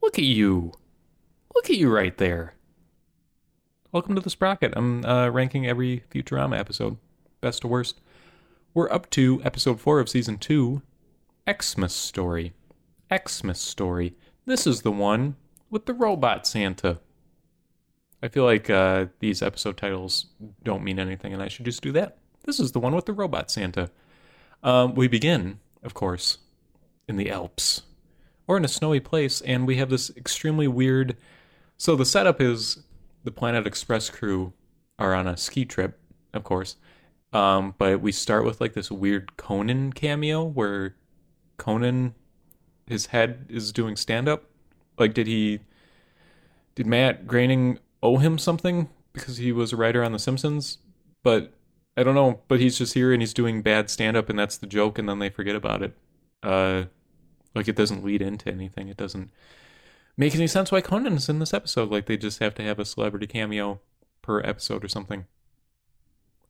Look at you. Look at you right there. Welcome to the Sprocket. I'm uh, ranking every Futurama episode, best to worst. We're up to episode four of season two, Xmas Story. Xmas Story. This is the one with the robot Santa. I feel like uh, these episode titles don't mean anything, and I should just do that. This is the one with the robot Santa. Um, we begin, of course, in the Alps or in a snowy place, and we have this extremely weird. So the setup is the Planet Express crew are on a ski trip, of course, um, but we start with like this weird Conan cameo where Conan, his head is doing stand up. Like, did he? Did Matt Groening owe him something because he was a writer on The Simpsons? But I don't know. But he's just here and he's doing bad stand up, and that's the joke, and then they forget about it. Uh, like it doesn't lead into anything. It doesn't make any sense why Conan's in this episode. Like they just have to have a celebrity cameo per episode or something.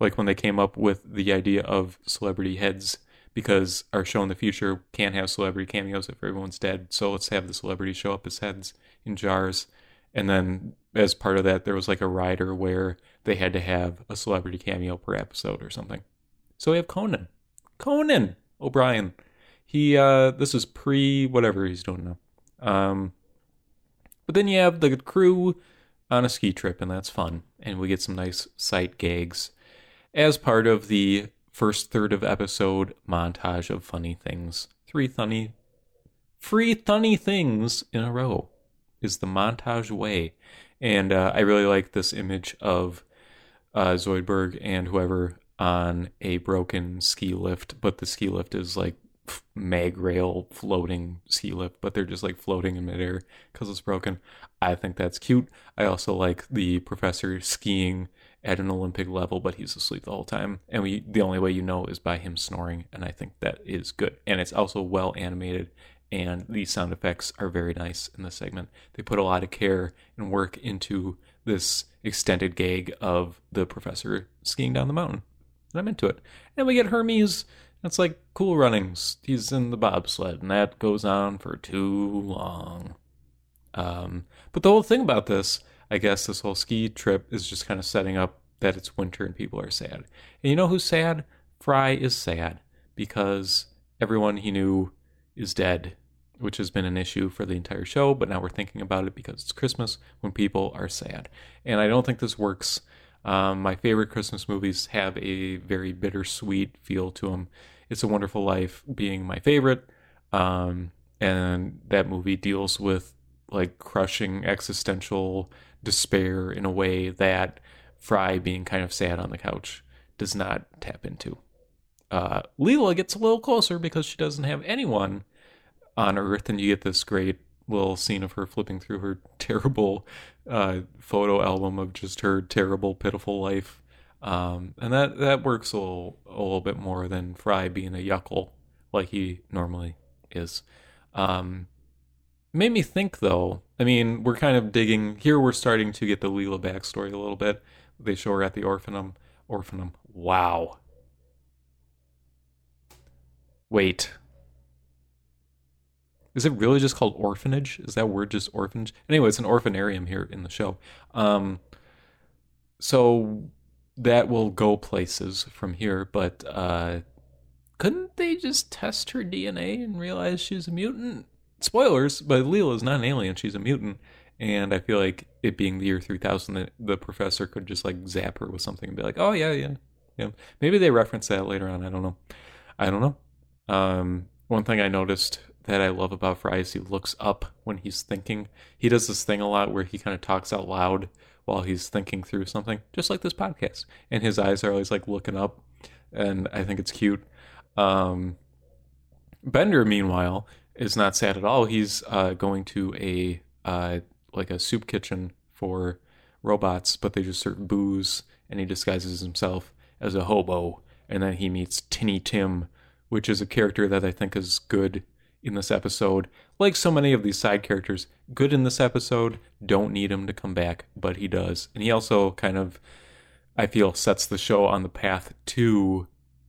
Like when they came up with the idea of celebrity heads because our show in the future can't have celebrity cameos if everyone's dead. So let's have the celebrities show up as heads in jars. And then as part of that, there was like a rider where they had to have a celebrity cameo per episode or something. So we have Conan. Conan O'Brien. He uh this is pre whatever he's doing now. Um but then you have the crew on a ski trip and that's fun and we get some nice sight gags as part of the first third of episode montage of funny things. Three funny free funny things in a row is the montage way. And uh, I really like this image of uh, Zoidberg and whoever on a broken ski lift, but the ski lift is like mag rail floating ski lift, but they're just like floating in midair because it's broken. I think that's cute. I also like the professor skiing at an Olympic level, but he's asleep the whole time. And we the only way you know is by him snoring, and I think that is good. And it's also well animated and the sound effects are very nice in this segment. They put a lot of care and work into this extended gag of the professor skiing down the mountain. And I'm into it. And we get Hermes it's like cool runnings. He's in the bobsled, and that goes on for too long. Um, but the whole thing about this, I guess, this whole ski trip is just kind of setting up that it's winter and people are sad. And you know who's sad? Fry is sad because everyone he knew is dead, which has been an issue for the entire show. But now we're thinking about it because it's Christmas when people are sad. And I don't think this works um, my favorite Christmas movies have a very bittersweet feel to them. It's a Wonderful Life being my favorite, um, and that movie deals with like crushing existential despair in a way that Fry being kind of sad on the couch does not tap into. Uh, Leela gets a little closer because she doesn't have anyone on Earth, and you get this great little scene of her flipping through her terrible uh, photo album of just her terrible, pitiful life. Um, and that, that works a little, a little bit more than Fry being a yuckle like he normally is. Um, made me think though. I mean, we're kind of digging here. We're starting to get the Leela backstory a little bit. They show her at the orphanum. Orphanum. Wow. Wait, is it really just called orphanage? Is that word just orphanage? Anyway, it's an orphanarium here in the show. Um, so that will go places from here, but uh, couldn't they just test her DNA and realize she's a mutant? Spoilers, but Leela is not an alien; she's a mutant. And I feel like it being the year 3000, the, the professor could just like zap her with something and be like, "Oh yeah, yeah, yeah." Maybe they reference that later on. I don't know. I don't know. Um, one thing I noticed that I love about Fry is he looks up when he's thinking. He does this thing a lot where he kind of talks out loud while he's thinking through something, just like this podcast. And his eyes are always like looking up, and I think it's cute. Um, Bender, meanwhile, is not sad at all. He's uh, going to a uh, like a soup kitchen for robots, but they just serve booze, and he disguises himself as a hobo. And then he meets Tinny Tim, which is a character that I think is good in this episode. Like so many of these side characters, good in this episode, don't need him to come back, but he does. And he also kind of, I feel, sets the show on the path to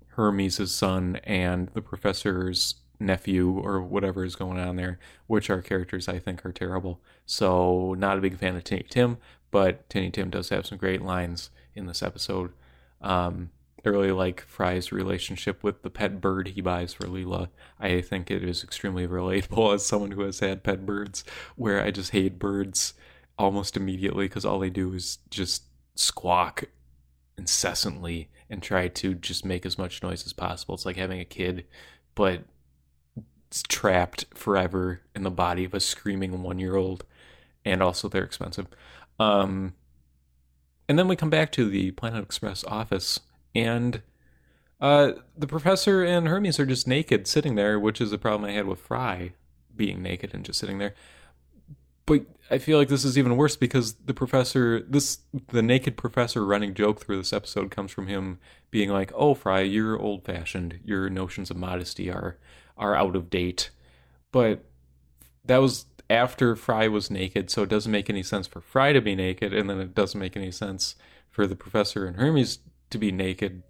Hermes' son and the professor's nephew or whatever is going on there, which are characters I think are terrible. So not a big fan of Tinny Tim, but Tinny Tim does have some great lines in this episode. Um, I really like Fry's relationship with the pet bird he buys for Leela. I think it is extremely relatable as someone who has had pet birds, where I just hate birds almost immediately because all they do is just squawk incessantly and try to just make as much noise as possible. It's like having a kid, but trapped forever in the body of a screaming one year old, and also they're expensive. Um, and then we come back to the Planet Express office, and uh, the professor and Hermes are just naked sitting there, which is a problem I had with Fry being naked and just sitting there but I feel like this is even worse because the professor, this the naked professor running joke through this episode comes from him being like, "Oh, Fry, you're old fashioned. Your notions of modesty are are out of date." But that was after Fry was naked, so it doesn't make any sense for Fry to be naked, and then it doesn't make any sense for the professor and Hermes to be naked.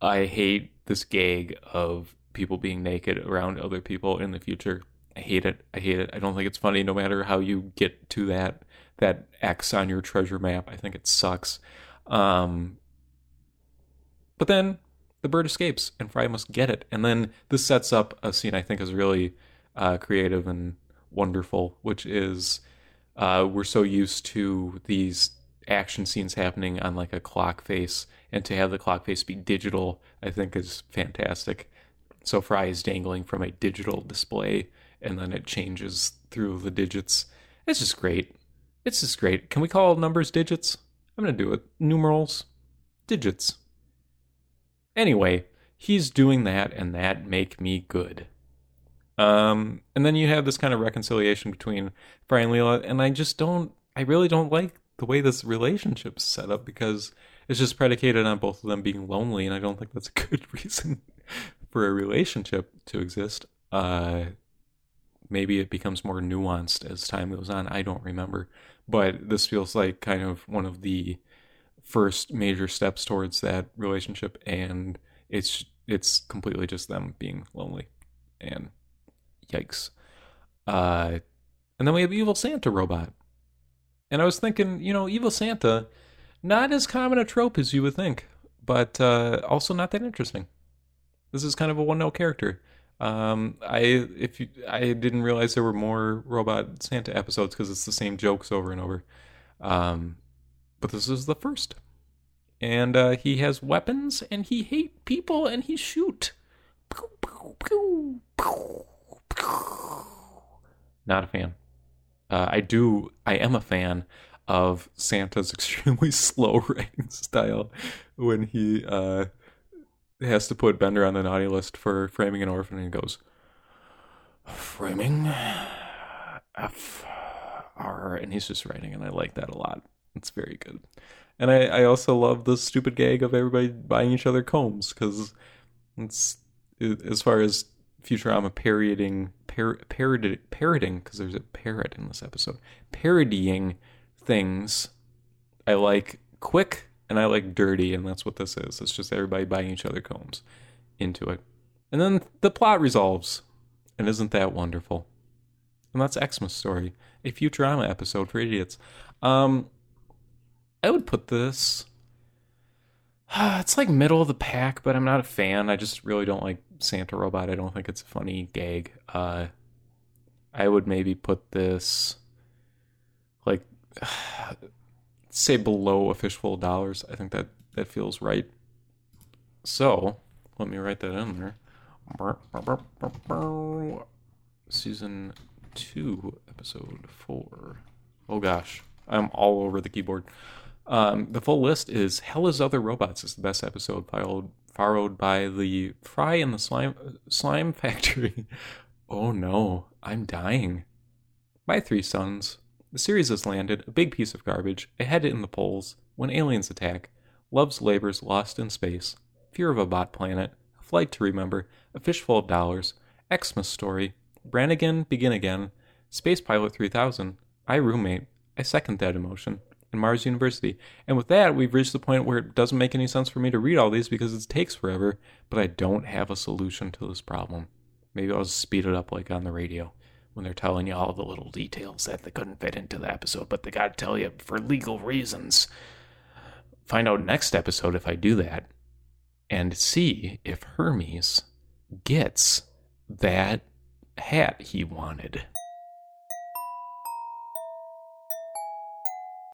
I hate this gag of people being naked around other people in the future I hate it. I hate it. I don't think it's funny no matter how you get to that that X on your treasure map. I think it sucks. Um, but then the bird escapes and Fry must get it. And then this sets up a scene I think is really uh, creative and wonderful, which is uh, we're so used to these action scenes happening on like a clock face, and to have the clock face be digital, I think is fantastic. So Fry is dangling from a digital display and then it changes through the digits. It's just great. It's just great. Can we call numbers digits? I'm going to do it. Numerals, digits. Anyway, he's doing that, and that make me good. Um, and then you have this kind of reconciliation between Fry and Leela, and I just don't, I really don't like the way this relationship's set up because it's just predicated on both of them being lonely, and I don't think that's a good reason for a relationship to exist. Uh, maybe it becomes more nuanced as time goes on. I don't remember, but this feels like kind of one of the first major steps towards that relationship, and it's it's completely just them being lonely, and yikes. Uh, and then we have Evil Santa robot, and I was thinking, you know, Evil Santa, not as common a trope as you would think, but uh, also not that interesting. This is kind of a one note character. Um, I if you, I didn't realize there were more Robot Santa episodes because it's the same jokes over and over. Um, but this is the first, and uh, he has weapons and he hate people and he shoot. Not a fan. Uh, I do. I am a fan of Santa's extremely slow writing style when he uh, has to put Bender on the naughty list for framing an orphan, and he goes, "Framing F R. And he's just writing, and I like that a lot. It's very good, and I, I also love the stupid gag of everybody buying each other combs because it's it, as far as Futurama parodying par, parody, parroting because there's a parrot in this episode parodying things. I like quick and I like dirty, and that's what this is. It's just everybody buying each other combs into it. And then the plot resolves, and isn't that wonderful? And that's Xmas Story, a Futurama episode for idiots. Um, I would put this. It's like middle of the pack, but I'm not a fan. I just really don't like Santa Robot. I don't think it's a funny gag. Uh, I would maybe put this like say below a fishful of dollars. I think that that feels right. So let me write that in there. Season two, episode four. Oh gosh, I'm all over the keyboard. Um, the full list is Hell is Other Robots is the best episode, followed followed by the Fry and the Slime Slime Factory. oh no, I'm dying. My Three Suns, the series has landed, a big piece of garbage, ahead in the polls, when aliens attack, love's labors lost in space, fear of a bot planet, a flight to remember, a fishful of dollars, Xmas story, Brannigan begin again, Space Pilot 3000, I roommate, I second that emotion, and Mars University. And with that, we've reached the point where it doesn't make any sense for me to read all these because it takes forever, but I don't have a solution to this problem. Maybe I'll speed it up like on the radio when they're telling you all the little details that they couldn't fit into the episode, but they got to tell you for legal reasons. Find out next episode if I do that and see if Hermes gets that hat he wanted.